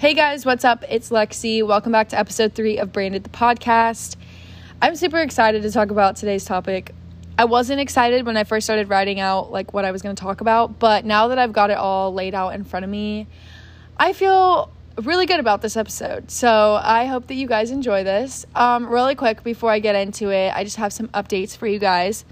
Hey guys, what's up? It's Lexi. Welcome back to episode three of Branded the Podcast. I'm super excited to talk about today's topic. I wasn't excited when I first started writing out like what I was going to talk about, but now that I've got it all laid out in front of me, I feel really good about this episode. So I hope that you guys enjoy this. Um, really quick before I get into it, I just have some updates for you guys.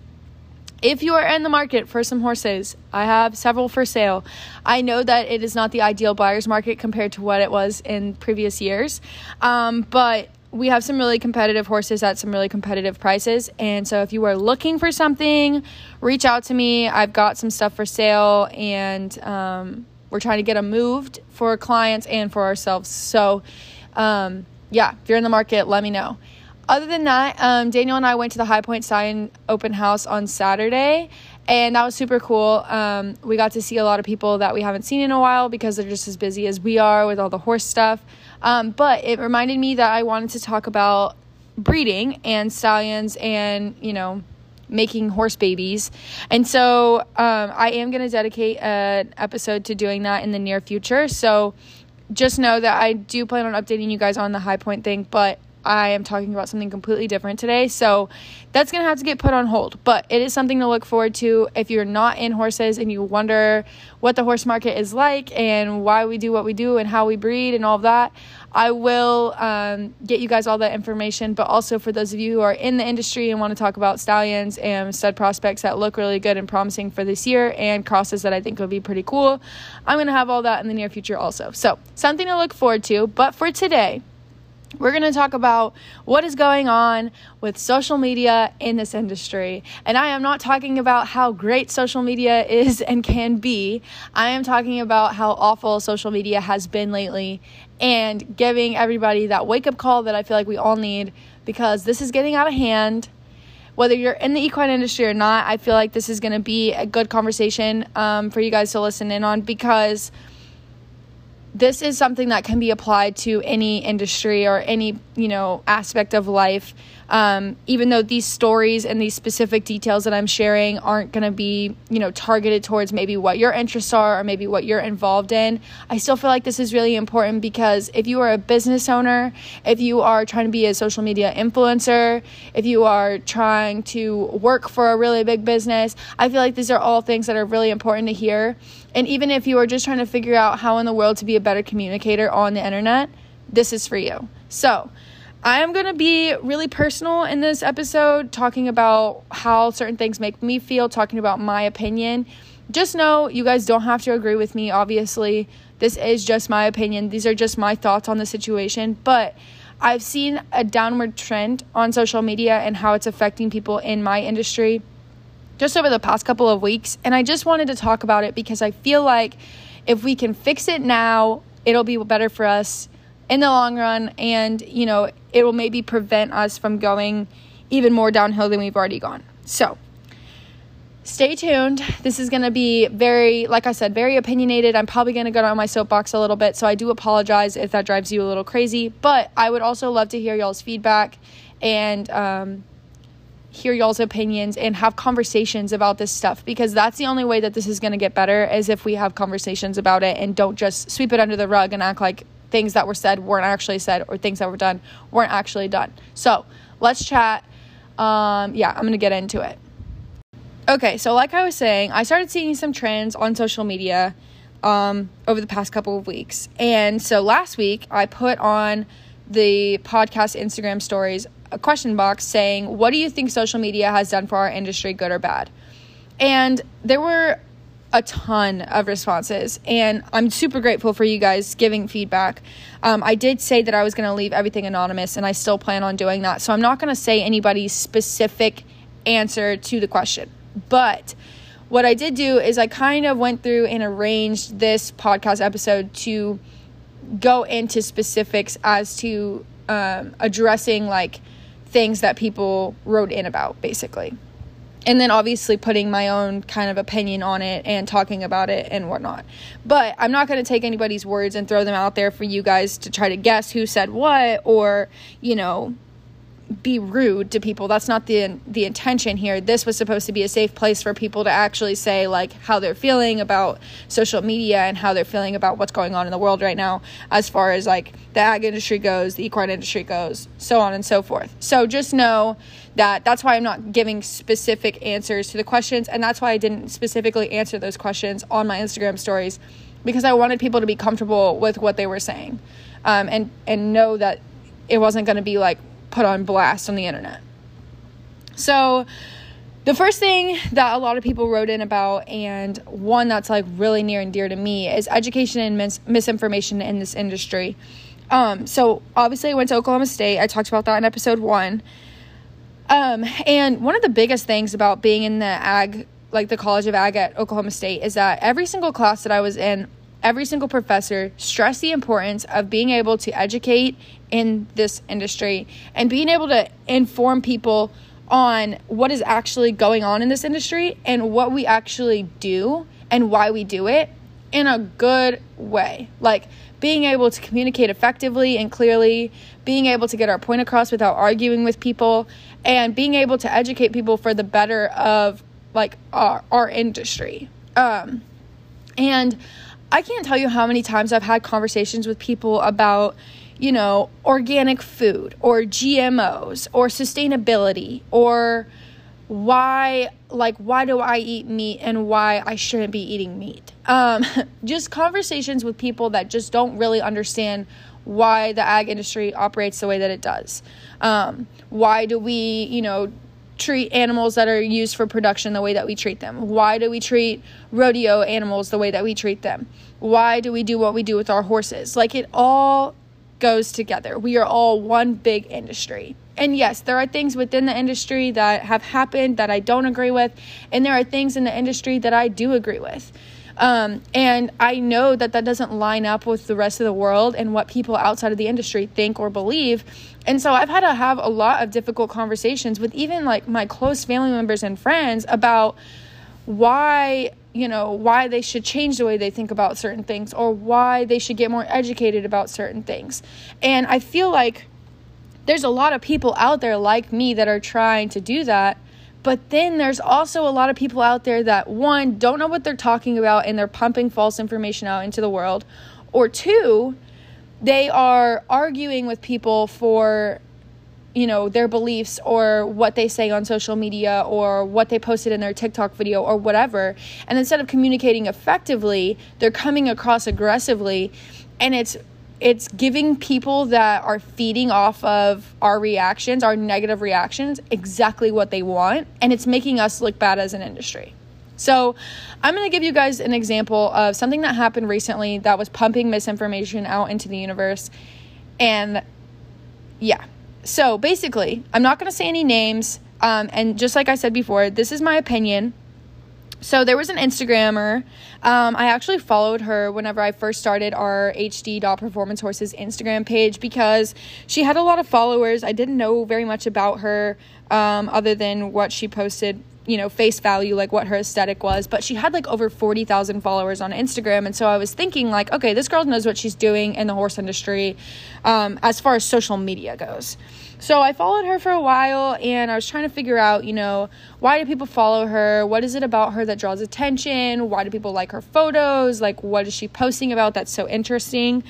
If you are in the market for some horses, I have several for sale. I know that it is not the ideal buyer's market compared to what it was in previous years, um, but we have some really competitive horses at some really competitive prices. And so if you are looking for something, reach out to me. I've got some stuff for sale and um, we're trying to get them moved for clients and for ourselves. So, um, yeah, if you're in the market, let me know other than that, um, Daniel and I went to the High Point Sign open house on Saturday, and that was super cool. Um, we got to see a lot of people that we haven't seen in a while because they're just as busy as we are with all the horse stuff. Um, but it reminded me that I wanted to talk about breeding and stallions and, you know, making horse babies. And so um, I am going to dedicate an episode to doing that in the near future. So just know that I do plan on updating you guys on the High Point thing, but I am talking about something completely different today. So that's going to have to get put on hold. But it is something to look forward to if you're not in horses and you wonder what the horse market is like and why we do what we do and how we breed and all of that. I will um, get you guys all that information. But also for those of you who are in the industry and want to talk about stallions and stud prospects that look really good and promising for this year and crosses that I think will be pretty cool, I'm going to have all that in the near future also. So something to look forward to. But for today, we're going to talk about what is going on with social media in this industry. And I am not talking about how great social media is and can be. I am talking about how awful social media has been lately and giving everybody that wake up call that I feel like we all need because this is getting out of hand. Whether you're in the equine industry or not, I feel like this is going to be a good conversation um, for you guys to listen in on because this is something that can be applied to any industry or any you know aspect of life um, even though these stories and these specific details that i'm sharing aren't going to be you know targeted towards maybe what your interests are or maybe what you're involved in i still feel like this is really important because if you are a business owner if you are trying to be a social media influencer if you are trying to work for a really big business i feel like these are all things that are really important to hear and even if you are just trying to figure out how in the world to be a better communicator on the internet, this is for you. So, I am going to be really personal in this episode, talking about how certain things make me feel, talking about my opinion. Just know you guys don't have to agree with me, obviously. This is just my opinion. These are just my thoughts on the situation. But I've seen a downward trend on social media and how it's affecting people in my industry just over the past couple of weeks. And I just wanted to talk about it because I feel like if we can fix it now, it'll be better for us in the long run. And, you know, it will maybe prevent us from going even more downhill than we've already gone. So, stay tuned. This is going to be very, like I said, very opinionated. I'm probably going to go on my soapbox a little bit. So, I do apologize if that drives you a little crazy. But I would also love to hear y'all's feedback and, um, hear y'all's opinions and have conversations about this stuff because that's the only way that this is going to get better is if we have conversations about it and don't just sweep it under the rug and act like things that were said weren't actually said or things that were done weren't actually done. So, let's chat. Um, yeah, I'm going to get into it. Okay, so like I was saying, I started seeing some trends on social media um, over the past couple of weeks. And so last week, I put on the podcast Instagram stories a question box saying, What do you think social media has done for our industry, good or bad? And there were a ton of responses, and I'm super grateful for you guys giving feedback. Um, I did say that I was going to leave everything anonymous, and I still plan on doing that. So I'm not going to say anybody's specific answer to the question. But what I did do is I kind of went through and arranged this podcast episode to go into specifics as to um, addressing like things that people wrote in about, basically. And then obviously putting my own kind of opinion on it and talking about it and whatnot. But I'm not going to take anybody's words and throw them out there for you guys to try to guess who said what or, you know, be rude to people. That's not the the intention here. This was supposed to be a safe place for people to actually say like how they're feeling about social media and how they're feeling about what's going on in the world right now as far as like the ag industry goes, the equine industry goes, so on and so forth. So just know that that's why I'm not giving specific answers to the questions and that's why I didn't specifically answer those questions on my Instagram stories because I wanted people to be comfortable with what they were saying. Um, and and know that it wasn't going to be like put on blast on the internet. So, the first thing that a lot of people wrote in about, and one that's like really near and dear to me, is education and mis- misinformation in this industry. Um, so, obviously, I went to Oklahoma State. I talked about that in episode one. Um, and one of the biggest things about being in the ag, like the College of Ag at Oklahoma State, is that every single class that I was in, every single professor stressed the importance of being able to educate in this industry and being able to inform people on what is actually going on in this industry and what we actually do and why we do it in a good way. Like being able to communicate effectively and clearly, being able to get our point across without arguing with people, and being able to educate people for the better of like our, our industry. Um, and I can't tell you how many times I've had conversations with people about, you know, organic food or GMOs or sustainability or why like why do I eat meat and why I shouldn't be eating meat. Um, just conversations with people that just don't really understand why the ag industry operates the way that it does. Um, why do we, you know, treat animals that are used for production the way that we treat them? Why do we treat rodeo animals the way that we treat them? Why do we do what we do with our horses? Like it all goes together. We are all one big industry. And yes, there are things within the industry that have happened that I don't agree with, and there are things in the industry that I do agree with. Um, and I know that that doesn't line up with the rest of the world and what people outside of the industry think or believe. And so I've had to have a lot of difficult conversations with even like my close family members and friends about why you know why they should change the way they think about certain things or why they should get more educated about certain things. And i feel like there's a lot of people out there like me that are trying to do that but then there's also a lot of people out there that one don't know what they're talking about and they're pumping false information out into the world or two they are arguing with people for you know their beliefs or what they say on social media or what they posted in their TikTok video or whatever. And instead of communicating effectively they're coming across aggressively. And it's it's giving people that are feeding off of our reactions our negative reactions exactly what they want. And it's making us look bad as an industry so, I'm going to give you guys an example of something that happened recently that was pumping misinformation out into the universe. And yeah, so basically, I'm not going to say any names. Um, and just like I said before, this is my opinion. So there was an Instagrammer. Um, I actually followed her whenever I first started our HD Performance Horses Instagram page because she had a lot of followers. I didn't know very much about her um, other than what she posted you know, face value, like what her aesthetic was, but she had like over 40,000 followers on Instagram. And so I was thinking, like, okay, this girl knows what she's doing in the horse industry um, as far as social media goes. So I followed her for a while and I was trying to figure out, you know, why do people follow her? What is it about her that draws attention? Why do people like her photos? Like, what is she posting about that's so interesting?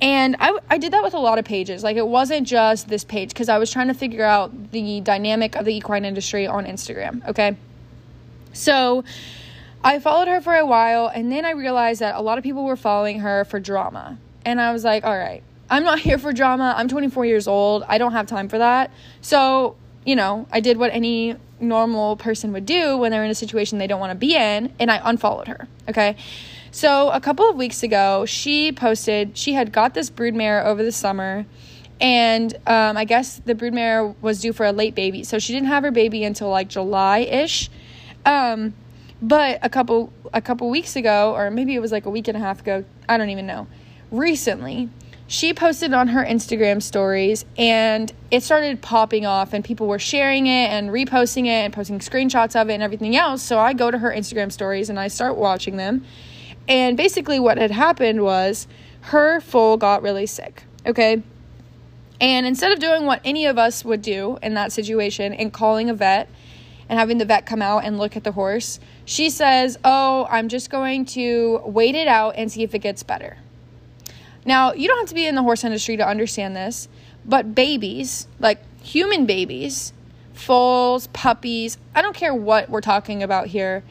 And I, I did that with a lot of pages. Like, it wasn't just this page because I was trying to figure out the dynamic of the equine industry on Instagram. Okay. So I followed her for a while and then I realized that a lot of people were following her for drama. And I was like, all right, I'm not here for drama. I'm 24 years old. I don't have time for that. So, you know, I did what any normal person would do when they're in a situation they don't want to be in, and I unfollowed her. Okay. So, a couple of weeks ago, she posted she had got this broodmare over the summer, and um, I guess the broodmare was due for a late baby. So, she didn't have her baby until like July ish. Um, but a couple a couple weeks ago, or maybe it was like a week and a half ago, I don't even know. Recently, she posted on her Instagram stories and it started popping off and people were sharing it and reposting it and posting screenshots of it and everything else. So I go to her Instagram stories and I start watching them. And basically what had happened was her foal got really sick. Okay? And instead of doing what any of us would do in that situation and calling a vet and having the vet come out and look at the horse, she says, Oh, I'm just going to wait it out and see if it gets better. Now, you don't have to be in the horse industry to understand this, but babies, like human babies, foals, puppies, I don't care what we're talking about here,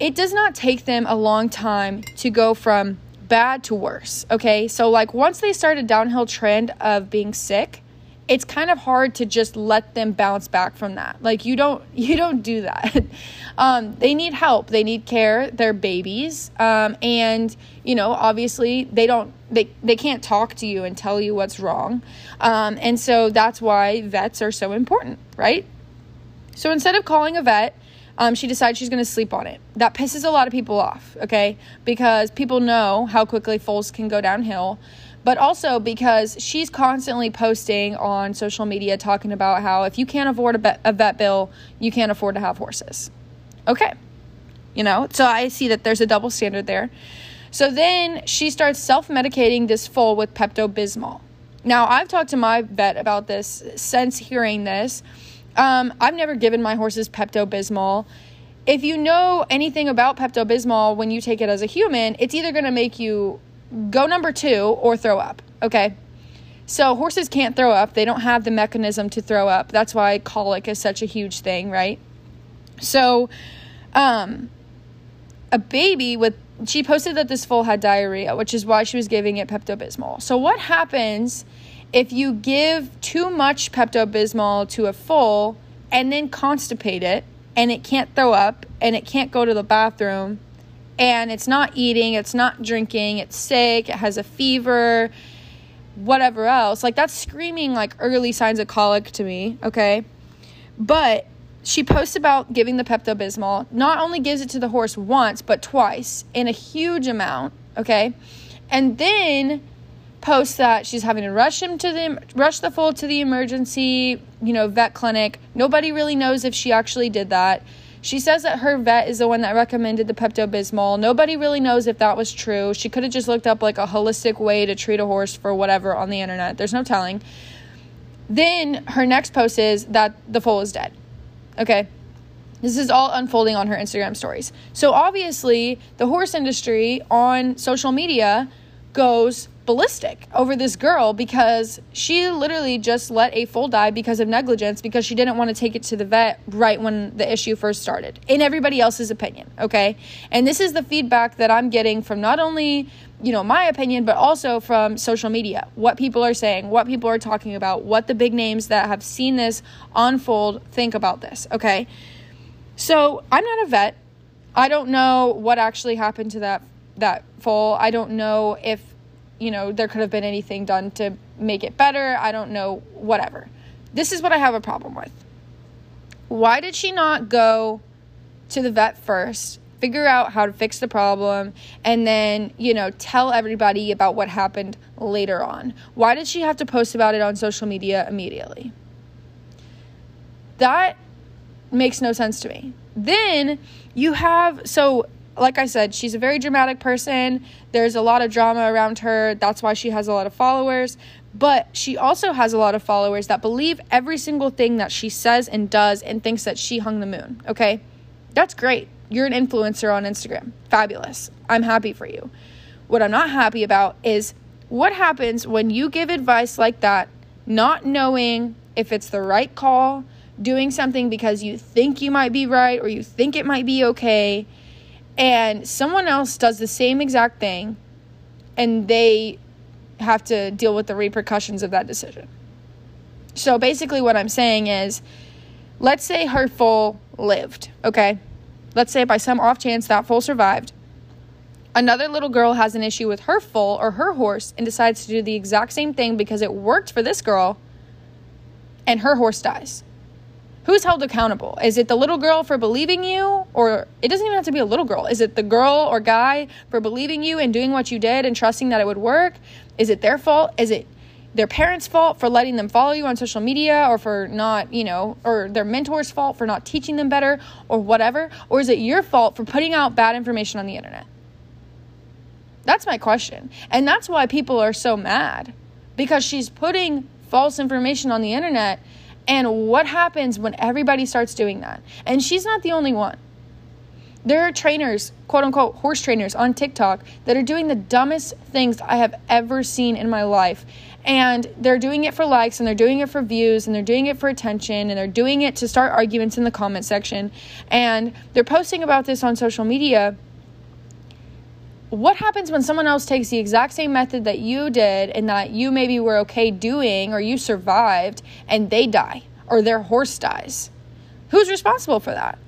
it does not take them a long time to go from bad to worse. Okay. So, like, once they start a downhill trend of being sick, it's kind of hard to just let them bounce back from that. Like you don't you don't do that. um, they need help. They need care. They're babies, um, and you know obviously they don't they they can't talk to you and tell you what's wrong, um, and so that's why vets are so important, right? So instead of calling a vet. Um, she decides she's going to sleep on it. That pisses a lot of people off, okay? Because people know how quickly foals can go downhill but also because she's constantly posting on social media talking about how if you can't afford a, vet, a vet bill, you can't afford to have horses. Okay. You know, so I see that there's a double standard there. So then she starts self medicating this foal with Pepto Bismol. Now, I've talked to my vet about this since hearing this. Um, I've never given my horses Pepto Bismol. If you know anything about Pepto Bismol when you take it as a human, it's either going to make you go number two or throw up. Okay. So horses can't throw up. They don't have the mechanism to throw up. That's why colic is such a huge thing, right? So, um, a baby with she posted that this foal had diarrhea, which is why she was giving it Pepto Bismol. So, what happens if you give too much Pepto Bismol to a foal and then constipate it and it can't throw up and it can't go to the bathroom and it's not eating, it's not drinking, it's sick, it has a fever, whatever else. Like that's screaming like early signs of colic to me, okay? But she posts about giving the Pepto Bismol, not only gives it to the horse once, but twice in a huge amount, okay? And then posts that she's having to rush him to the rush the foal to the emergency, you know, vet clinic. Nobody really knows if she actually did that. She says that her vet is the one that recommended the Pepto Bismol. Nobody really knows if that was true. She could have just looked up like a holistic way to treat a horse for whatever on the internet. There's no telling. Then her next post is that the foal is dead. Okay. This is all unfolding on her Instagram stories. So obviously, the horse industry on social media goes ballistic over this girl because she literally just let a foal die because of negligence because she didn't want to take it to the vet right when the issue first started, in everybody else's opinion, okay? And this is the feedback that I'm getting from not only, you know, my opinion, but also from social media. What people are saying, what people are talking about, what the big names that have seen this unfold think about this, okay? So I'm not a vet. I don't know what actually happened to that that foal. I don't know if you know, there could have been anything done to make it better. I don't know, whatever. This is what I have a problem with. Why did she not go to the vet first, figure out how to fix the problem, and then, you know, tell everybody about what happened later on? Why did she have to post about it on social media immediately? That makes no sense to me. Then you have, so like I said, she's a very dramatic person. There's a lot of drama around her. That's why she has a lot of followers. But she also has a lot of followers that believe every single thing that she says and does and thinks that she hung the moon. Okay? That's great. You're an influencer on Instagram. Fabulous. I'm happy for you. What I'm not happy about is what happens when you give advice like that, not knowing if it's the right call, doing something because you think you might be right or you think it might be okay and someone else does the same exact thing and they have to deal with the repercussions of that decision. So basically, what I'm saying is let's say her foal lived, okay? Let's say by some off chance that foal survived. Another little girl has an issue with her foal or her horse and decides to do the exact same thing because it worked for this girl, and her horse dies who's held accountable? Is it the little girl for believing you? Or it doesn't even have to be a little girl. Is it the girl or guy for believing you and doing what you did and trusting that it would work? Is it their fault? Is it their parents' fault for letting them follow you on social media or for not, you know, or their mentor's fault for not teaching them better or whatever? Or is it your fault for putting out bad information on the internet? That's my question. And that's why people are so mad because she's putting false information on the internet. And what happens when everybody starts doing that? And she's not the only one. There are trainers, quote unquote, horse trainers on TikTok that are doing the dumbest things I have ever seen in my life. And they're doing it for likes and they're doing it for views and they're doing it for attention and they're doing it to start arguments in the comment section. And they're posting about this on social media. What happens when someone else takes the exact same method that you did and that you maybe were okay doing or you survived and they die or their horse dies? Who's responsible for that?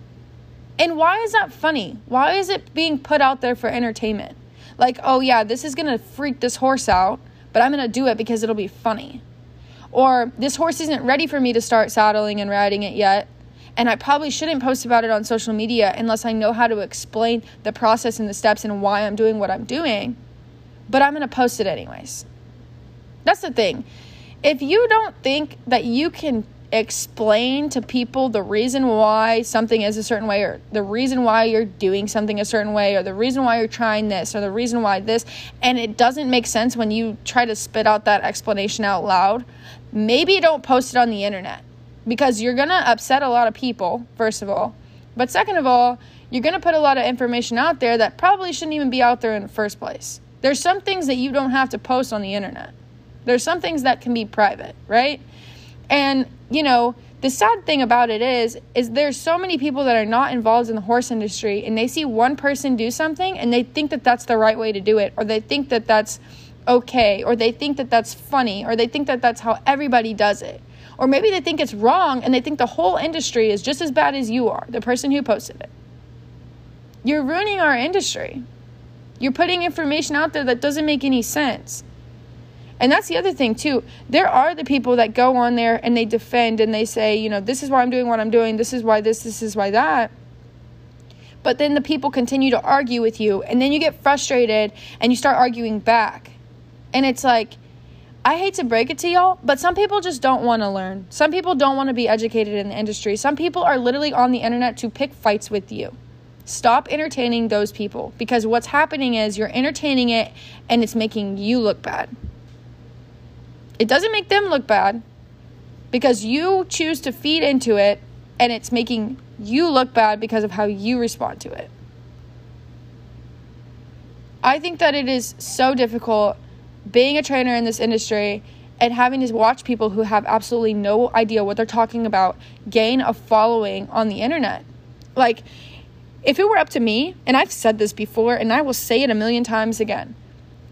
And why is that funny? Why is it being put out there for entertainment? Like, oh yeah, this is gonna freak this horse out, but I'm gonna do it because it'll be funny. Or this horse isn't ready for me to start saddling and riding it yet. And I probably shouldn't post about it on social media unless I know how to explain the process and the steps and why I'm doing what I'm doing. But I'm gonna post it anyways. That's the thing. If you don't think that you can explain to people the reason why something is a certain way or the reason why you're doing something a certain way or the reason why you're trying this or the reason why this and it doesn't make sense when you try to spit out that explanation out loud maybe don't post it on the internet because you're going to upset a lot of people first of all. But second of all you're going to put a lot of information out there that probably shouldn't even be out there in the first place. There's some things that you don't have to post on the internet. There's some things that can be private right? And, you know, the sad thing about it is is there's so many people that are not involved in the horse industry and they see one person do something and they think that that's the right way to do it or they think that that's okay or they think that that's funny or they think that that's how everybody does it. Or maybe they think it's wrong and they think the whole industry is just as bad as you are, the person who posted it. You're ruining our industry. You're putting information out there that doesn't make any sense. And that's the other thing, too. There are the people that go on there and they defend and they say, you know, this is why I'm doing what I'm doing, this is why this, this is why that. But then the people continue to argue with you, and then you get frustrated and you start arguing back. And it's like, I hate to break it to y'all, but some people just don't want to learn. Some people don't want to be educated in the industry. Some people are literally on the internet to pick fights with you. Stop entertaining those people because what's happening is you're entertaining it and it's making you look bad. It doesn't make them look bad because you choose to feed into it and it's making you look bad because of how you respond to it. I think that it is so difficult being a trainer in this industry and having to watch people who have absolutely no idea what they're talking about gain a following on the internet. Like, if it were up to me, and I've said this before and I will say it a million times again,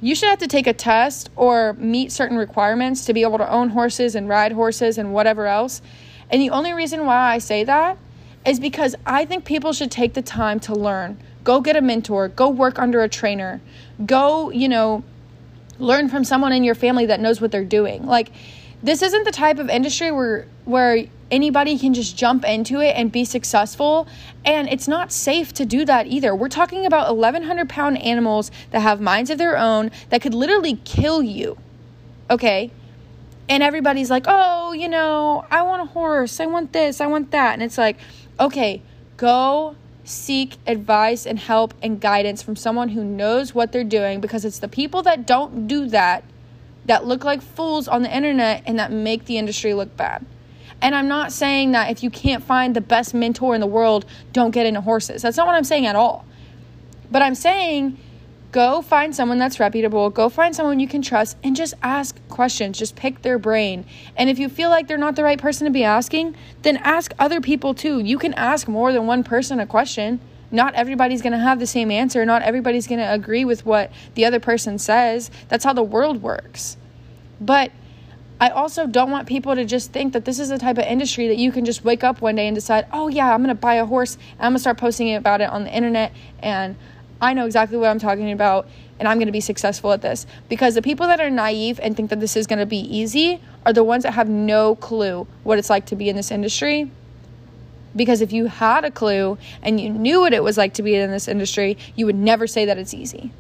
you should have to take a test or meet certain requirements to be able to own horses and ride horses and whatever else. And the only reason why I say that is because I think people should take the time to learn. Go get a mentor, go work under a trainer, go, you know, learn from someone in your family that knows what they're doing. Like this isn't the type of industry where where anybody can just jump into it and be successful. And it's not safe to do that either. We're talking about 1,100 pound animals that have minds of their own that could literally kill you. Okay? And everybody's like, oh, you know, I want a horse. I want this. I want that. And it's like, okay, go seek advice and help and guidance from someone who knows what they're doing because it's the people that don't do that that look like fools on the internet and that make the industry look bad. And I'm not saying that if you can't find the best mentor in the world, don't get into horses. That's not what I'm saying at all. But I'm saying go find someone that's reputable, go find someone you can trust, and just ask questions. Just pick their brain. And if you feel like they're not the right person to be asking, then ask other people too. You can ask more than one person a question. Not everybody's going to have the same answer. Not everybody's going to agree with what the other person says. That's how the world works. But I also don't want people to just think that this is the type of industry that you can just wake up one day and decide, oh, yeah, I'm going to buy a horse and I'm going to start posting about it on the internet and I know exactly what I'm talking about and I'm going to be successful at this. Because the people that are naive and think that this is going to be easy are the ones that have no clue what it's like to be in this industry. Because if you had a clue and you knew what it was like to be in this industry, you would never say that it's easy.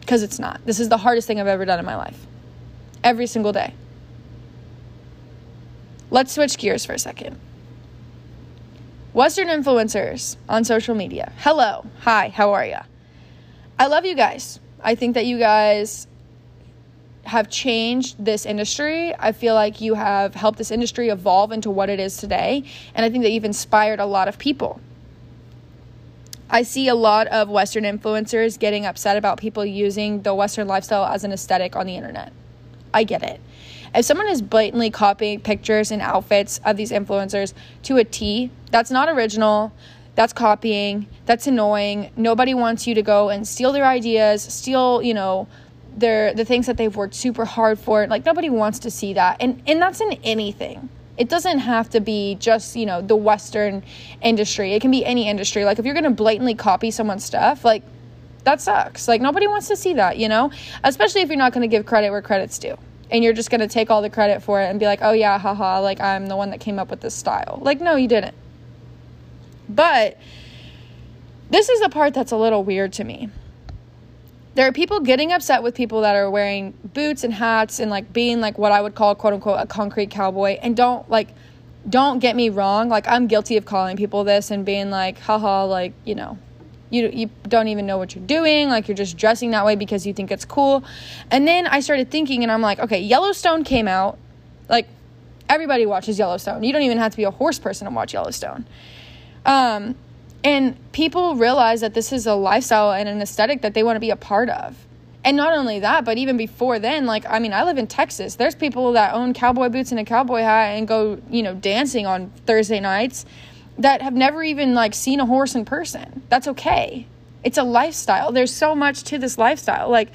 Because it's not. This is the hardest thing I've ever done in my life. Every single day. Let's switch gears for a second. Western influencers on social media. Hello. Hi. How are you? I love you guys. I think that you guys have changed this industry. I feel like you have helped this industry evolve into what it is today. And I think that you've inspired a lot of people. I see a lot of Western influencers getting upset about people using the Western lifestyle as an aesthetic on the internet. I get it. If someone is blatantly copying pictures and outfits of these influencers to a T, that's not original. That's copying. That's annoying. Nobody wants you to go and steal their ideas, steal, you know, their the things that they've worked super hard for. Like nobody wants to see that. And and that's in anything. It doesn't have to be just, you know, the western industry. It can be any industry. Like if you're going to blatantly copy someone's stuff, like that sucks. Like nobody wants to see that, you know? Especially if you're not going to give credit where credit's due and you're just going to take all the credit for it and be like, oh, yeah, haha, like I'm the one that came up with this style. Like, no, you didn't. But this is the part that's a little weird to me. There are people getting upset with people that are wearing boots and hats and like being like what I would call quote unquote a concrete cowboy. And don't like, don't get me wrong. Like, I'm guilty of calling people this and being like, haha, like, you know, you you don't even know what you're doing like you're just dressing that way because you think it's cool and then i started thinking and i'm like okay yellowstone came out like everybody watches yellowstone you don't even have to be a horse person to watch yellowstone um, and people realize that this is a lifestyle and an aesthetic that they want to be a part of and not only that but even before then like i mean i live in texas there's people that own cowboy boots and a cowboy hat and go you know dancing on thursday nights that have never even like seen a horse in person. That's okay. It's a lifestyle. There's so much to this lifestyle. Like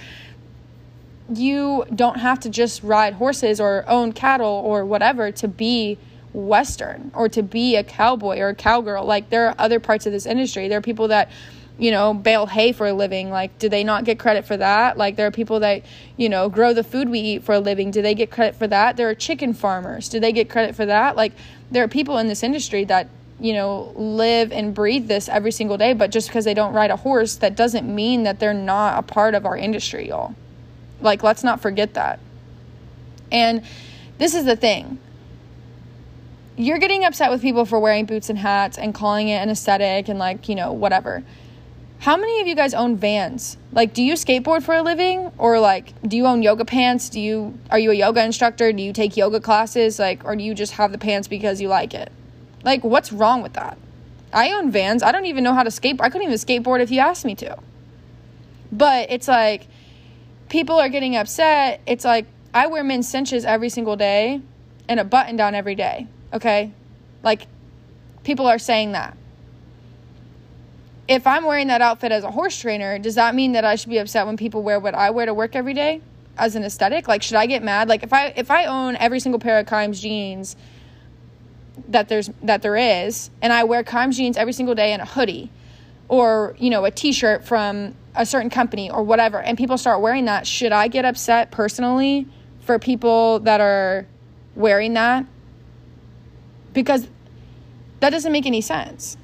you don't have to just ride horses or own cattle or whatever to be western or to be a cowboy or a cowgirl. Like there are other parts of this industry. There are people that you know, bale hay for a living. Like, do they not get credit for that? Like, there are people that, you know, grow the food we eat for a living. Do they get credit for that? There are chicken farmers. Do they get credit for that? Like, there are people in this industry that you know, live and breathe this every single day. But just because they don't ride a horse, that doesn't mean that they're not a part of our industry, y'all. Like, let's not forget that. And this is the thing you're getting upset with people for wearing boots and hats and calling it an aesthetic and, like, you know, whatever. How many of you guys own vans? Like, do you skateboard for a living? Or, like, do you own yoga pants? Do you, are you a yoga instructor? Do you take yoga classes? Like, or do you just have the pants because you like it? Like, what's wrong with that? I own vans. I don't even know how to skate. I couldn't even skateboard if you asked me to. But it's like people are getting upset. It's like I wear men's cinches every single day and a button down every day. Okay? Like people are saying that. If I'm wearing that outfit as a horse trainer, does that mean that I should be upset when people wear what I wear to work every day as an aesthetic? Like should I get mad? Like if I if I own every single pair of Kimes jeans that there's that there is and I wear Kimes jeans every single day and a hoodie or you know a t-shirt from a certain company or whatever and people start wearing that should I get upset personally for people that are wearing that because that doesn't make any sense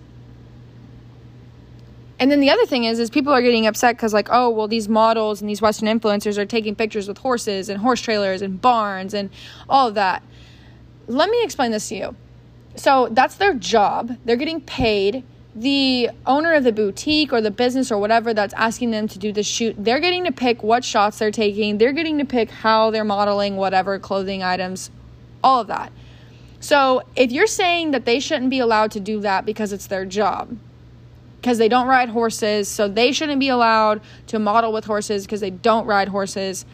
and then the other thing is is people are getting upset cuz like oh well these models and these western influencers are taking pictures with horses and horse trailers and barns and all of that let me explain this to you so that's their job. They're getting paid. The owner of the boutique or the business or whatever that's asking them to do the shoot, they're getting to pick what shots they're taking. They're getting to pick how they're modeling whatever clothing items, all of that. So if you're saying that they shouldn't be allowed to do that because it's their job, because they don't ride horses, so they shouldn't be allowed to model with horses because they don't ride horses,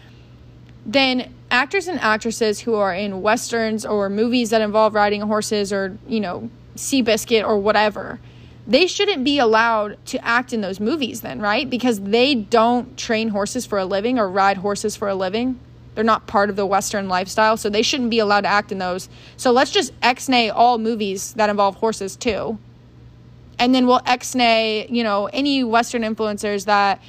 then actors and actresses who are in westerns or movies that involve riding horses or, you know, Seabiscuit or whatever, they shouldn't be allowed to act in those movies then, right? Because they don't train horses for a living or ride horses for a living. They're not part of the Western lifestyle, so they shouldn't be allowed to act in those. So let's just ex-nay all movies that involve horses too. And then we'll ex-nay, you know, any Western influencers that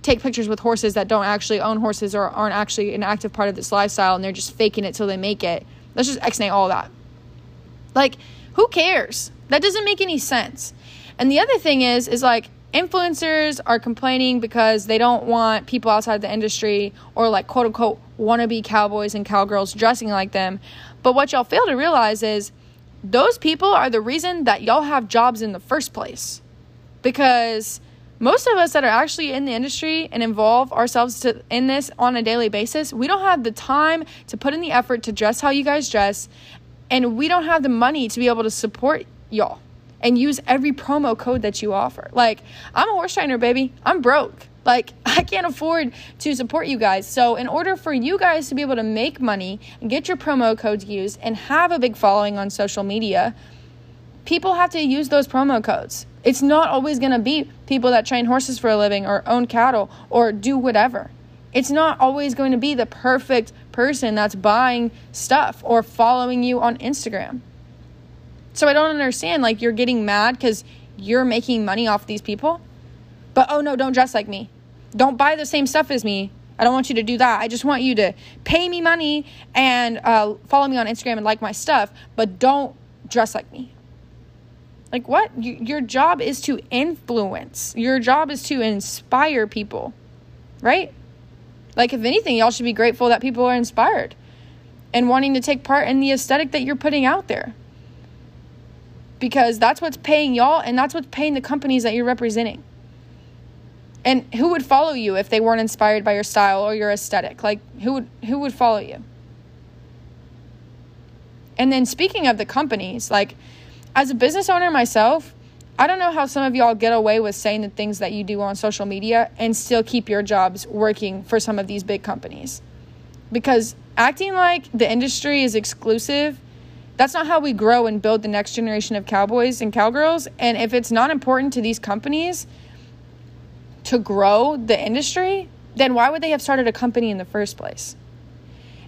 take pictures with horses that don't actually own horses or aren't actually an active part of this lifestyle and they're just faking it till they make it. Let's just x nay all that. Like, who cares? That doesn't make any sense. And the other thing is, is like influencers are complaining because they don't want people outside the industry or like quote unquote wannabe cowboys and cowgirls dressing like them. But what y'all fail to realize is those people are the reason that y'all have jobs in the first place. Because most of us that are actually in the industry and involve ourselves to, in this on a daily basis, we don't have the time to put in the effort to dress how you guys dress, and we don't have the money to be able to support y'all and use every promo code that you offer. Like, I'm a horse trainer, baby. I'm broke. Like, I can't afford to support you guys. So, in order for you guys to be able to make money get your promo codes used and have a big following on social media, people have to use those promo codes. It's not always going to be people that train horses for a living or own cattle or do whatever. It's not always going to be the perfect person that's buying stuff or following you on Instagram. So I don't understand. Like, you're getting mad because you're making money off these people. But oh no, don't dress like me. Don't buy the same stuff as me. I don't want you to do that. I just want you to pay me money and uh, follow me on Instagram and like my stuff, but don't dress like me. Like, what? You, your job is to influence, your job is to inspire people, right? Like, if anything, y'all should be grateful that people are inspired and wanting to take part in the aesthetic that you're putting out there. Because that's what's paying y'all and that's what's paying the companies that you're representing. And who would follow you if they weren't inspired by your style or your aesthetic? Like who would who would follow you? And then speaking of the companies, like as a business owner myself, I don't know how some of y'all get away with saying the things that you do on social media and still keep your jobs working for some of these big companies. Because acting like the industry is exclusive, that's not how we grow and build the next generation of cowboys and cowgirls. And if it's not important to these companies to grow the industry, then why would they have started a company in the first place?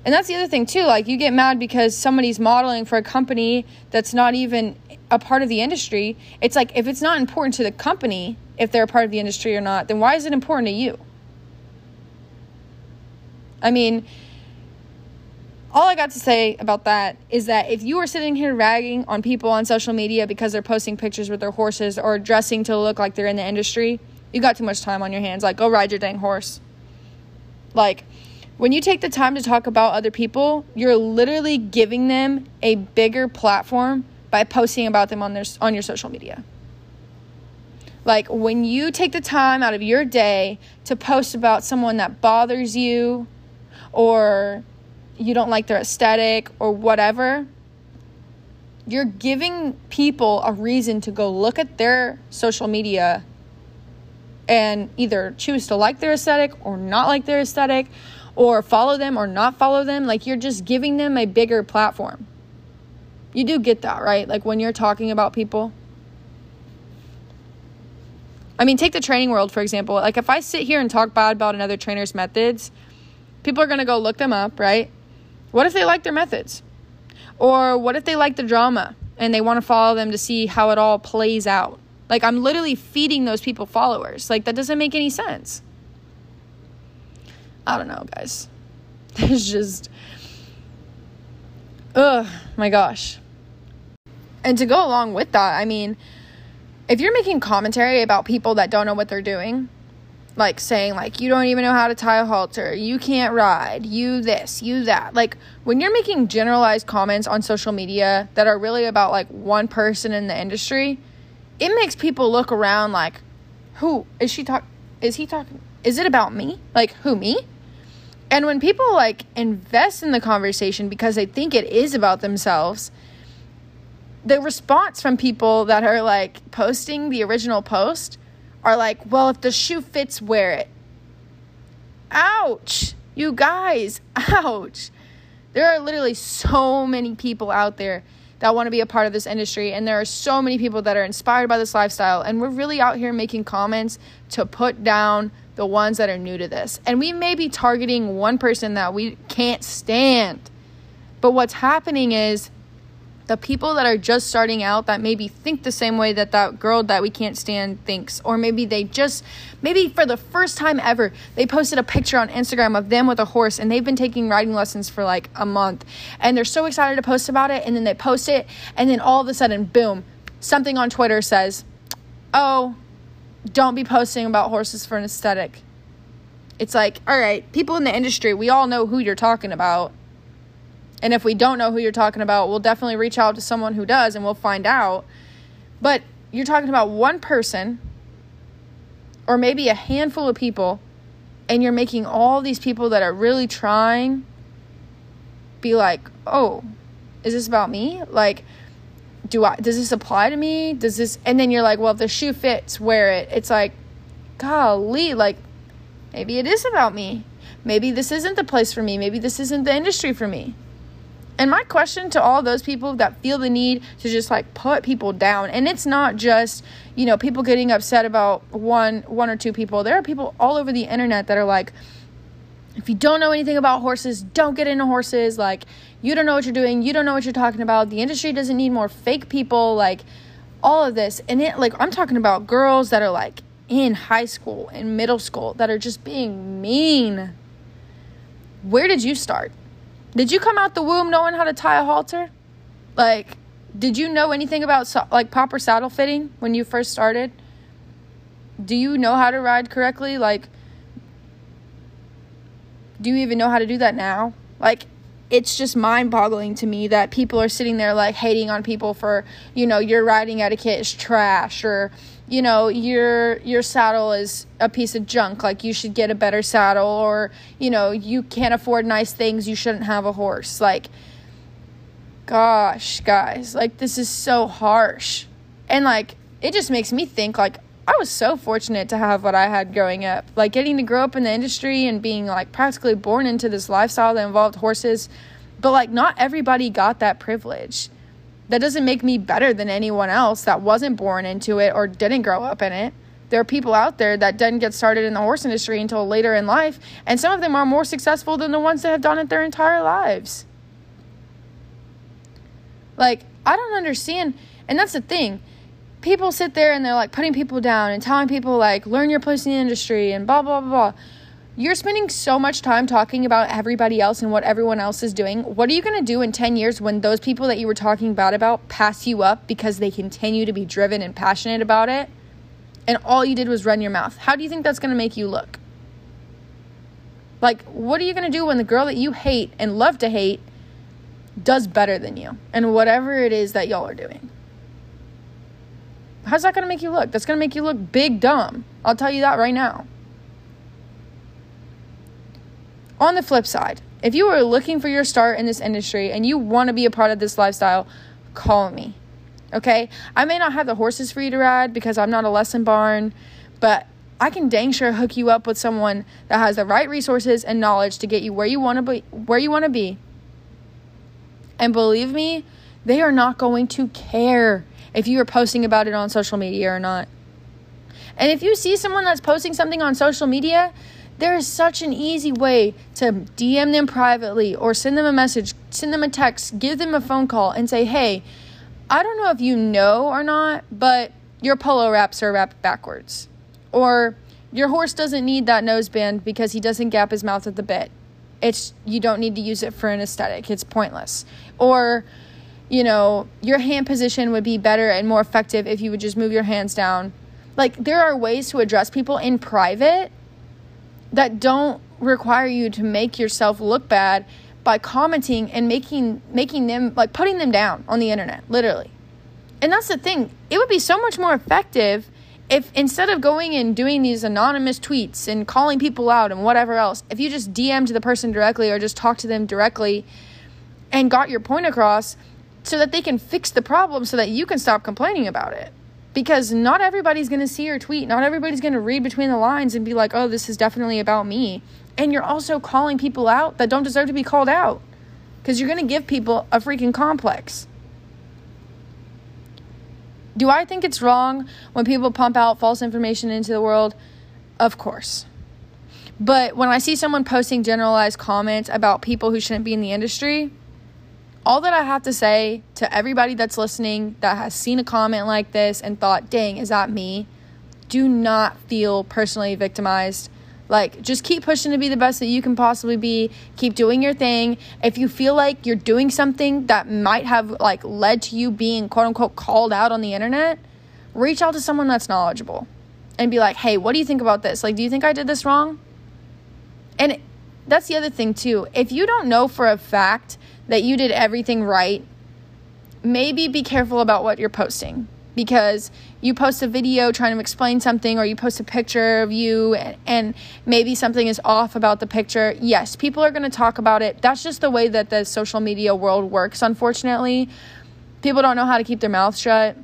And that's the other thing too. Like you get mad because somebody's modeling for a company that's not even a part of the industry. It's like if it's not important to the company if they're a part of the industry or not, then why is it important to you? I mean, all I got to say about that is that if you are sitting here ragging on people on social media because they're posting pictures with their horses or dressing to look like they're in the industry, you got too much time on your hands. Like, go ride your dang horse. Like, when you take the time to talk about other people, you're literally giving them a bigger platform by posting about them on their on your social media. Like when you take the time out of your day to post about someone that bothers you or you don't like their aesthetic or whatever, you're giving people a reason to go look at their social media and either choose to like their aesthetic or not like their aesthetic or follow them or not follow them. Like you're just giving them a bigger platform. You do get that, right? Like when you're talking about people. I mean, take the training world, for example. Like if I sit here and talk bad about another trainer's methods, people are going to go look them up, right? What if they like their methods? Or what if they like the drama and they want to follow them to see how it all plays out? Like I'm literally feeding those people followers. Like that doesn't make any sense. I don't know, guys. It's just Ugh, my gosh. And to go along with that, I mean, if you're making commentary about people that don't know what they're doing, like saying like you don't even know how to tie a halter, you can't ride, you this, you that. Like when you're making generalized comments on social media that are really about like one person in the industry, it makes people look around like, who is she talk? Is he talking? Is it about me? Like who me? And when people like invest in the conversation because they think it is about themselves, the response from people that are like posting the original post are like, well, if the shoe fits, wear it. Ouch. You guys, ouch. There are literally so many people out there that want to be a part of this industry. And there are so many people that are inspired by this lifestyle. And we're really out here making comments to put down the ones that are new to this. And we may be targeting one person that we can't stand. But what's happening is the people that are just starting out that maybe think the same way that that girl that we can't stand thinks. Or maybe they just maybe for the first time ever they posted a picture on Instagram of them with a horse and they've been taking riding lessons for like a month. And they're so excited to post about it and then they post it and then all of a sudden boom something on Twitter says oh don't be posting about horses for an aesthetic. It's like all right people in the industry we all know who you're talking about and if we don't know who you're talking about, we'll definitely reach out to someone who does and we'll find out. But you're talking about one person or maybe a handful of people, and you're making all these people that are really trying be like, oh, is this about me? Like, do I does this apply to me? Does this and then you're like, well, if the shoe fits, wear it. It's like, golly, like maybe it is about me. Maybe this isn't the place for me. Maybe this isn't the industry for me. And my question to all those people that feel the need to just like put people down, and it's not just, you know, people getting upset about one one or two people. There are people all over the internet that are like, if you don't know anything about horses, don't get into horses. Like, you don't know what you're doing. You don't know what you're talking about. The industry doesn't need more fake people. Like, all of this. And it, like, I'm talking about girls that are like in high school and middle school that are just being mean. Where did you start? Did you come out the womb knowing how to tie a halter? Like, did you know anything about like proper saddle fitting when you first started? Do you know how to ride correctly? Like, do you even know how to do that now? Like, it's just mind boggling to me that people are sitting there like hating on people for, you know, your riding etiquette is trash or, you know, your your saddle is a piece of junk, like you should get a better saddle or, you know, you can't afford nice things, you shouldn't have a horse. Like gosh, guys, like this is so harsh. And like it just makes me think like I was so fortunate to have what I had growing up. Like getting to grow up in the industry and being like practically born into this lifestyle that involved horses. But like not everybody got that privilege. That doesn't make me better than anyone else that wasn't born into it or didn't grow up in it. There are people out there that didn't get started in the horse industry until later in life, and some of them are more successful than the ones that have done it their entire lives. Like, I don't understand, and that's the thing people sit there and they're like putting people down and telling people like learn your place in the industry and blah blah blah blah you're spending so much time talking about everybody else and what everyone else is doing what are you going to do in 10 years when those people that you were talking bad about pass you up because they continue to be driven and passionate about it and all you did was run your mouth how do you think that's going to make you look like what are you going to do when the girl that you hate and love to hate does better than you and whatever it is that y'all are doing How's that going to make you look? That's going to make you look big dumb. I'll tell you that right now. On the flip side, if you are looking for your start in this industry and you want to be a part of this lifestyle, call me. Okay? I may not have the horses for you to ride because I'm not a lesson barn, but I can dang sure hook you up with someone that has the right resources and knowledge to get you where you want to be where you want to be. And believe me, they are not going to care if you are posting about it on social media or not. And if you see someone that's posting something on social media, there is such an easy way to DM them privately or send them a message, send them a text, give them a phone call, and say, hey, I don't know if you know or not, but your polo wraps are wrapped backwards. Or your horse doesn't need that noseband because he doesn't gap his mouth at the bit. It's you don't need to use it for an aesthetic. It's pointless. Or you know, your hand position would be better and more effective if you would just move your hands down. Like, there are ways to address people in private that don't require you to make yourself look bad by commenting and making making them like putting them down on the internet literally and that's the thing it would be so much more effective if instead of going and doing these anonymous tweets and calling people out and whatever else if you just dm'd the person directly or just talked to them directly and got your point across so that they can fix the problem so that you can stop complaining about it. Because not everybody's going to see your tweet. Not everybody's going to read between the lines and be like, oh, this is definitely about me. And you're also calling people out that don't deserve to be called out. Because you're going to give people a freaking complex. Do I think it's wrong when people pump out false information into the world? Of course. But when I see someone posting generalized comments about people who shouldn't be in the industry, all that I have to say to everybody that's listening that has seen a comment like this and thought, dang, is that me? Do not feel personally victimized. Like, just keep pushing to be the best that you can possibly be. Keep doing your thing. If you feel like you're doing something that might have, like, led to you being quote unquote called out on the internet, reach out to someone that's knowledgeable and be like, hey, what do you think about this? Like, do you think I did this wrong? And that's the other thing, too. If you don't know for a fact that you did everything right, maybe be careful about what you're posting. because you post a video trying to explain something or you post a picture of you and, maybe something is off about the picture. Yes, people are going to talk about it. That's just the way that the social media world works, unfortunately. People don't know how to keep their mouth shut.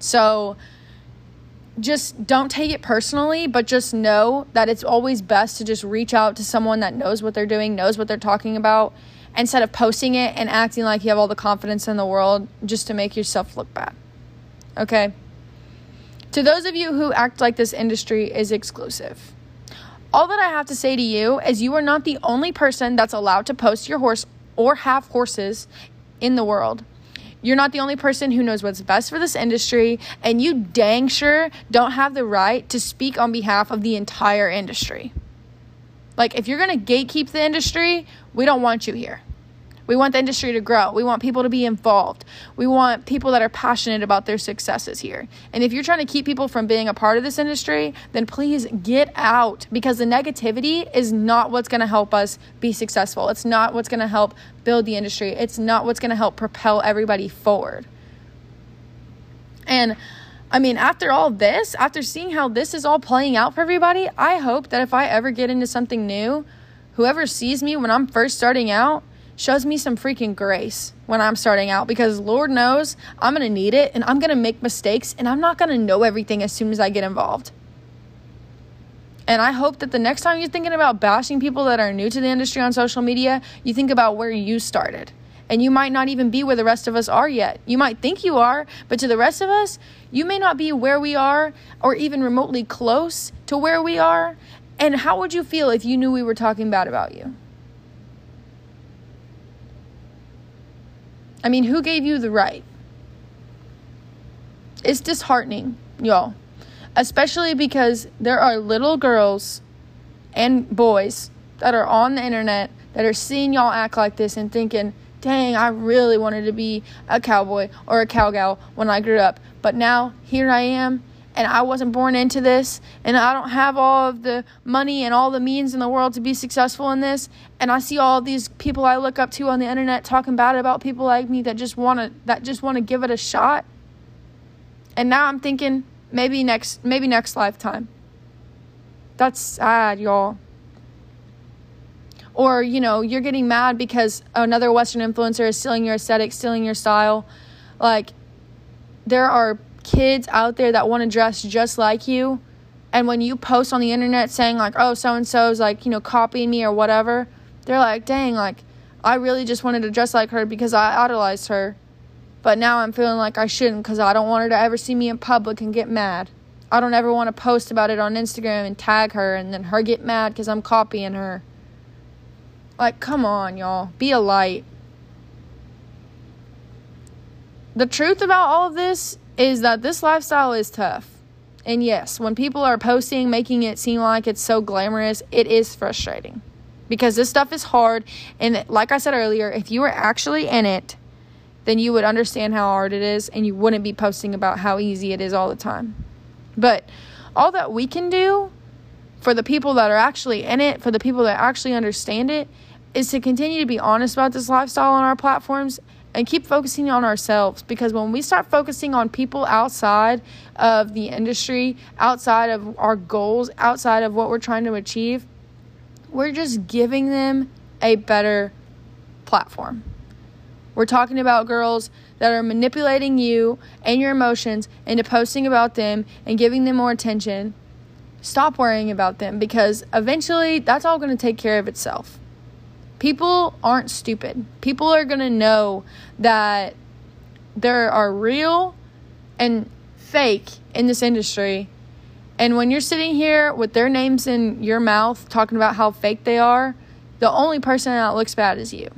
So just don't take it personally, but just know that it's always best to just reach out to someone that knows what they're doing, knows what they're talking about, instead of posting it and acting like you have all the confidence in the world just to make yourself look bad. Okay? To those of you who act like this industry is exclusive, all that I have to say to you is you are not the only person that's allowed to post your horse or have horses in the world. You're not the only person who knows what's best for this industry, and you dang sure don't have the right to speak on behalf of the entire industry. Like, if you're gonna gatekeep the industry, we don't want you here. We want the industry to grow. We want people to be involved. We want people that are passionate about their successes here. And if you're trying to keep people from being a part of this industry, then please get out because the negativity is not what's going to help us be successful. It's not what's going to help build the industry. It's not what's going to help propel everybody forward. And I mean, after all this, after seeing how this is all playing out for everybody, I hope that if I ever get into something new, whoever sees me when I'm first starting out shows me some freaking grace when I'm starting out because Lord knows I'm going to need it and I'm going to make mistakes and I'm not going to know everything as soon as I get involved. And I hope that the next time you're thinking about bashing people that are new to the industry on social media, you think about where you started. And you might not even be where the rest of us are yet. You might think you are, but to the rest of us, you may not be where we are or even remotely close to where we are. And how would you feel if you knew we were talking bad about you? I mean, who gave you the right? It's disheartening, y'all. Especially because there are little girls and boys that are on the internet that are seeing y'all act like this and thinking, dang, I really wanted to be a cowboy or a cowgirl when I grew up. But now here I am and I wasn't born into this, and I don't have all of the money and all the means in the world to be successful in this, and I see all these people I look up to on the internet talking bad about people like me that just want to that just want to give it a shot. And now I'm thinking maybe next maybe next lifetime. That's sad, y'all. Or, you know, you're getting mad because another Western influencer is stealing your aesthetic, stealing your style. Like, there are kids out there that want to dress just like you. And when you post on the internet saying, like, oh, so and so's like, you know, copying me or whatever, they're like, dang, like, I really just wanted to dress like her because I idolized her. But now I'm feeling like I shouldn't because I don't want her to ever see me in public and get mad. I don't ever want to post about it on Instagram and tag her and then her get mad because I'm copying her. Like, come on, y'all. Be a light. The truth about all of this is that this lifestyle is tough. And yes, when people are posting, making it seem like it's so glamorous, it is frustrating because this stuff is hard. And like I said earlier, if you were actually in it, then you would understand how hard it is and you wouldn't be posting about how easy it is all the time. But all that we can do for the people that are actually in it, for the people that actually understand it, is to continue to be honest about this lifestyle on our platforms and keep focusing on ourselves because when we start focusing on people outside of the industry, outside of our goals, outside of what we're trying to achieve, we're just giving them a better platform. We're talking about girls that are manipulating you and your emotions into posting about them and giving them more attention. Stop worrying about them because eventually that's all going to take care of itself people aren't stupid. People are going to know that there are real and fake in this industry. And when you're sitting here with their names in your mouth talking about how fake they are, the only person that looks bad is you.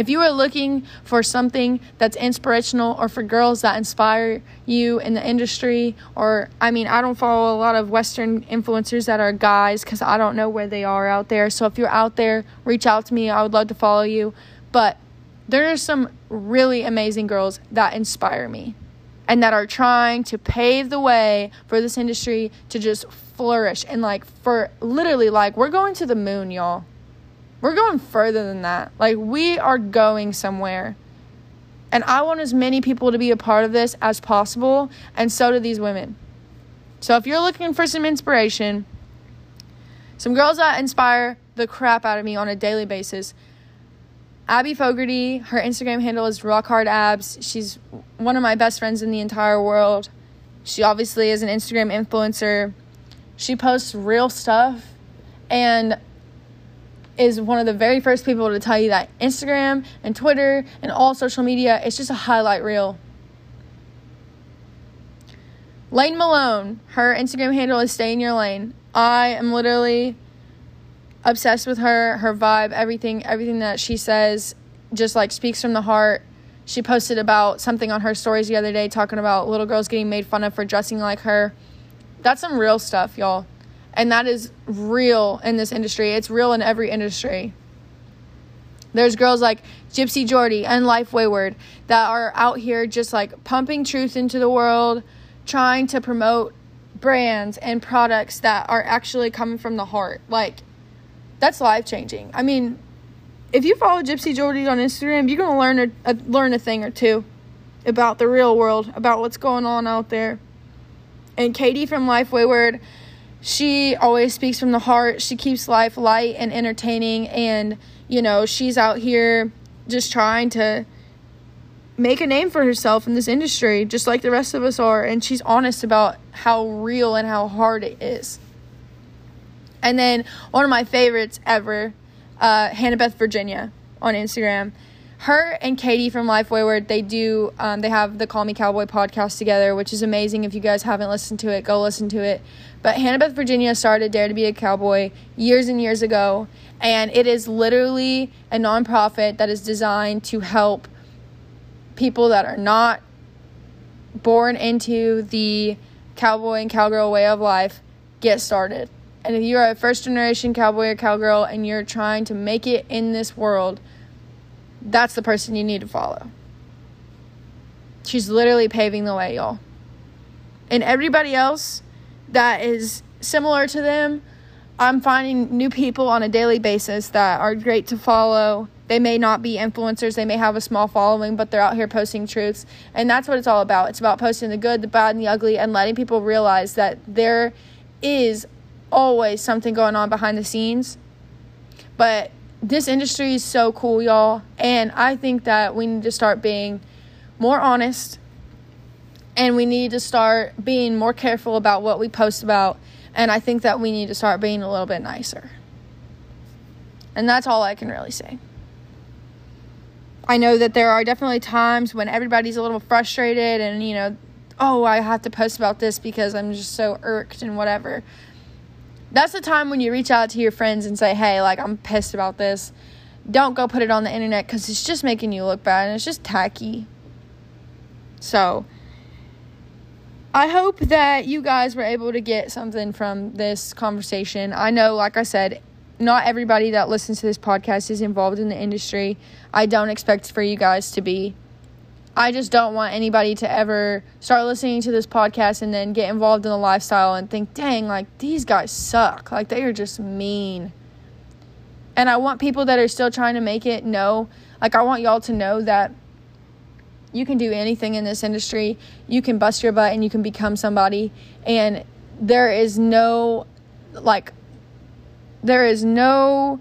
If you are looking for something that's inspirational or for girls that inspire you in the industry, or I mean, I don't follow a lot of Western influencers that are guys because I don't know where they are out there. So if you're out there, reach out to me. I would love to follow you. But there are some really amazing girls that inspire me and that are trying to pave the way for this industry to just flourish and like for literally like we're going to the moon y'all we're going further than that. Like, we are going somewhere. And I want as many people to be a part of this as possible, and so do these women. So if you're looking for some inspiration, some girls that inspire the crap out of me on a daily basis. Abby Fogarty, her Instagram handle is Rock Hard Abs. She's one of my best friends in the entire world. She obviously is an Instagram influencer. She posts real stuff and is one of the very first people to tell you that Instagram and Twitter and all social media is just a highlight reel. Lane Malone, her Instagram handle is Stay in Your Lane. I am literally obsessed with her, her vibe, everything, everything that she says just like speaks from the heart. She posted about something on her stories the other day talking about little girls getting made fun of for dressing like her. That's some real stuff, y'all. And that is real in this industry. It's real in every industry. There's girls like Gypsy Jordy and Life Wayward that are out here just like pumping truth into the world, trying to promote brands and products that are actually coming from the heart. Like, that's life changing. I mean, if you follow Gypsy Jordy on Instagram, you're gonna learn a, a, learn a thing or two about the real world, about what's going on out there. And Katie from Life Wayward, she always speaks from the heart. She keeps life light and entertaining, and you know she's out here just trying to make a name for herself in this industry, just like the rest of us are. And she's honest about how real and how hard it is. And then one of my favorites ever, uh, Hannah Beth Virginia on Instagram. Her and Katie from Life Wayward, they do, um, they have the Call Me Cowboy podcast together, which is amazing. If you guys haven't listened to it, go listen to it. But Hannah Virginia started Dare to Be a Cowboy years and years ago, and it is literally a nonprofit that is designed to help people that are not born into the cowboy and cowgirl way of life get started. And if you're a first generation cowboy or cowgirl and you're trying to make it in this world, that's the person you need to follow. She's literally paving the way, y'all. And everybody else that is similar to them, I'm finding new people on a daily basis that are great to follow. They may not be influencers, they may have a small following, but they're out here posting truths. And that's what it's all about. It's about posting the good, the bad, and the ugly, and letting people realize that there is always something going on behind the scenes. But this industry is so cool, y'all. And I think that we need to start being more honest and we need to start being more careful about what we post about. And I think that we need to start being a little bit nicer. And that's all I can really say. I know that there are definitely times when everybody's a little frustrated and, you know, oh, I have to post about this because I'm just so irked and whatever that's the time when you reach out to your friends and say, hey, like, I'm pissed about this. Don't go put it on the internet because it's just making you look bad and it's just tacky. So, I hope that you guys were able to get something from this conversation. I know, like I said, not everybody that listens to this podcast is involved in the industry. I don't expect for you guys to be. I just don't want anybody to ever start listening to this podcast and then get involved in the lifestyle and think, dang, like these guys suck. Like they are just mean. And I want people that are still trying to make it know, like, I want y'all to know that you can do anything in this industry. You can bust your butt and you can become somebody. And there is no, like, there is no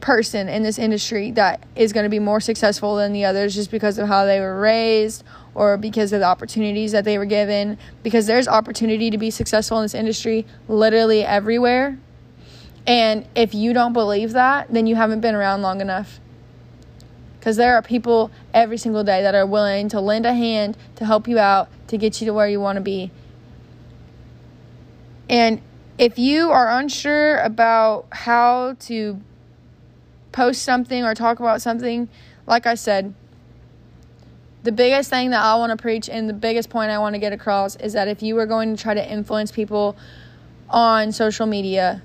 person in this industry that is going to be more successful than the others just because of how they were raised or because of the opportunities that they were given. Because there's opportunity to be successful in this industry literally everywhere. And if you don't believe that then you haven't been around long enough. Because there are people every single day that are willing to lend a hand to help you out to get you to where you want to be. And if you are unsure about how to post something or talk about something, like I said, the biggest thing that I want to preach and the biggest point I want to get across is that if you are going to try to influence people on social media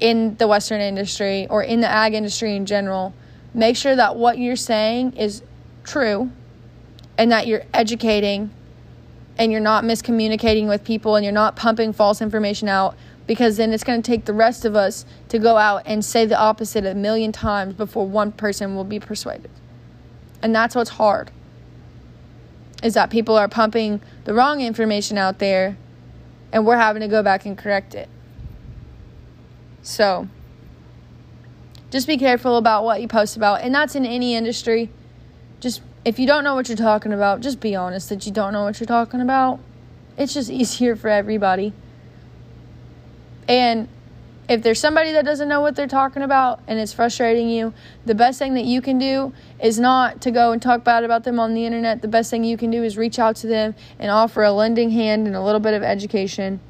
in the Western industry or in the ag industry in general, make sure that what you're saying is true and that you're educating and you're not miscommunicating with people and you're not pumping false information out because then it's going to take the rest of us to go out and say the opposite a million times before one person will be persuaded. And that's what's hard. is that people are pumping the wrong information out there and we're having to go back and correct it. So, just be careful about what you post about, and that's in any industry. Just if you don't know what you're talking about, just be honest that you don't know what you're talking about. It's just easier for everybody. And if there's somebody that doesn't know what they're talking about and it's frustrating you, the best thing that you can do is not to go and talk bad about them on the internet. The best thing you can do is reach out to them and offer a lending hand and a little bit of education.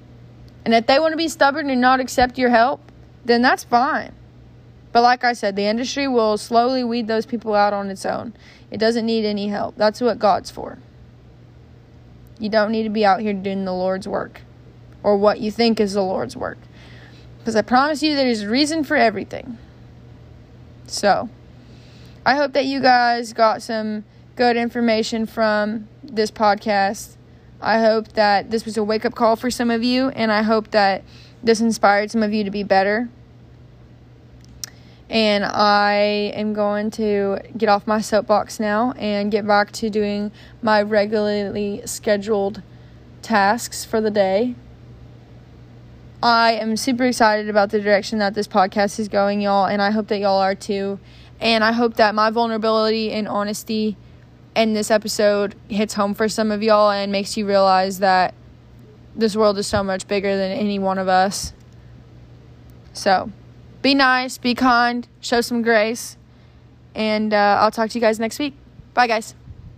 And if they want to be stubborn and not accept your help, then that's fine. But like I said, the industry will slowly weed those people out on its own. It doesn't need any help. That's what God's for. You don't need to be out here doing the Lord's work or what you think is the Lord's work. Because I promise you, there's a reason for everything. So, I hope that you guys got some good information from this podcast. I hope that this was a wake up call for some of you, and I hope that this inspired some of you to be better. And I am going to get off my soapbox now and get back to doing my regularly scheduled tasks for the day. I am super excited about the direction that this podcast is going, y'all, and I hope that y'all are too. And I hope that my vulnerability and honesty in this episode hits home for some of y'all and makes you realize that this world is so much bigger than any one of us. So, be nice, be kind, show some grace, and uh, I'll talk to you guys next week. Bye, guys.